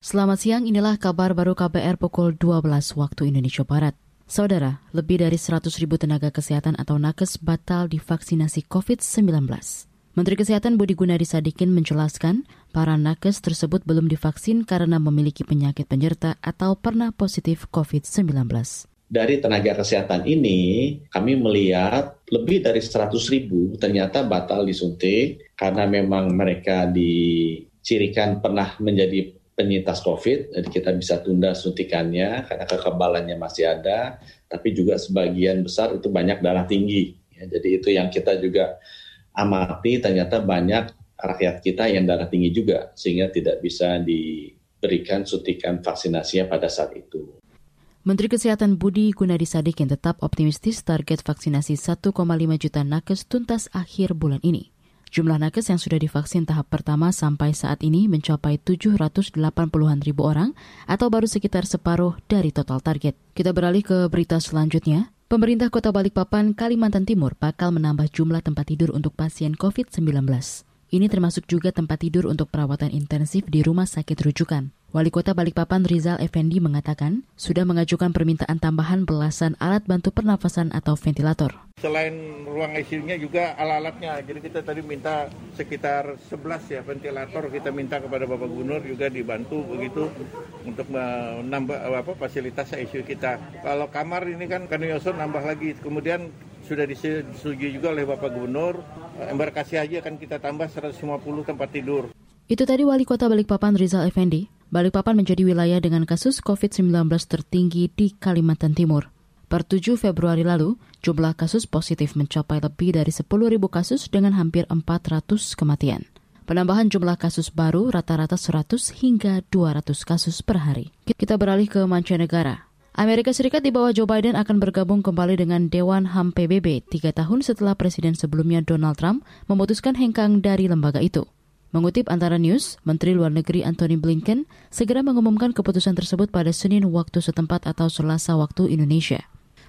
Selamat siang, inilah kabar baru KBR pukul 12 waktu Indonesia Barat. Saudara, lebih dari 100 ribu tenaga kesehatan atau nakes batal divaksinasi COVID-19. Menteri Kesehatan Budi Gunadi Sadikin menjelaskan, para nakes tersebut belum divaksin karena memiliki penyakit penyerta atau pernah positif COVID-19 dari tenaga kesehatan ini kami melihat lebih dari 100 ribu ternyata batal disuntik karena memang mereka dicirikan pernah menjadi penyintas COVID, jadi kita bisa tunda suntikannya karena kekebalannya masih ada, tapi juga sebagian besar itu banyak darah tinggi. Ya, jadi itu yang kita juga amati, ternyata banyak rakyat kita yang darah tinggi juga, sehingga tidak bisa diberikan suntikan vaksinasinya pada saat itu. Menteri Kesehatan Budi Gunadi Sadikin tetap optimistis target vaksinasi 1,5 juta nakes tuntas akhir bulan ini. Jumlah nakes yang sudah divaksin tahap pertama sampai saat ini mencapai 780-an ribu orang atau baru sekitar separuh dari total target. Kita beralih ke berita selanjutnya. Pemerintah Kota Balikpapan, Kalimantan Timur bakal menambah jumlah tempat tidur untuk pasien COVID-19. Ini termasuk juga tempat tidur untuk perawatan intensif di rumah sakit rujukan. Wali Kota Balikpapan Rizal Effendi mengatakan sudah mengajukan permintaan tambahan belasan alat bantu pernafasan atau ventilator. Selain ruang ICU-nya juga alat-alatnya. Jadi kita tadi minta sekitar 11 ya ventilator kita minta kepada Bapak Gubernur juga dibantu begitu untuk menambah apa fasilitas ICU kita. Kalau kamar ini kan kan nambah lagi. Kemudian sudah disetujui juga oleh Bapak Gubernur. Embarkasi aja akan kita tambah 150 tempat tidur. Itu tadi Wali Kota Balikpapan Rizal Effendi. Balikpapan menjadi wilayah dengan kasus COVID-19 tertinggi di Kalimantan Timur. Per 7 Februari lalu, jumlah kasus positif mencapai lebih dari 10.000 kasus dengan hampir 400 kematian. Penambahan jumlah kasus baru rata-rata 100 hingga 200 kasus per hari. Kita beralih ke mancanegara. Amerika Serikat di bawah Joe Biden akan bergabung kembali dengan Dewan HAM PBB tiga tahun setelah Presiden sebelumnya Donald Trump memutuskan hengkang dari lembaga itu. Mengutip antara news, Menteri Luar Negeri Antony Blinken segera mengumumkan keputusan tersebut pada Senin waktu setempat atau Selasa waktu Indonesia.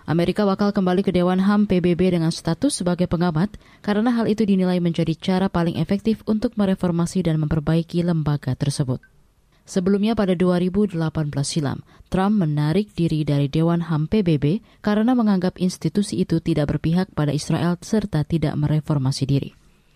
Amerika bakal kembali ke Dewan HAM PBB dengan status sebagai pengamat karena hal itu dinilai menjadi cara paling efektif untuk mereformasi dan memperbaiki lembaga tersebut. Sebelumnya pada 2018 silam, Trump menarik diri dari Dewan HAM PBB karena menganggap institusi itu tidak berpihak pada Israel serta tidak mereformasi diri.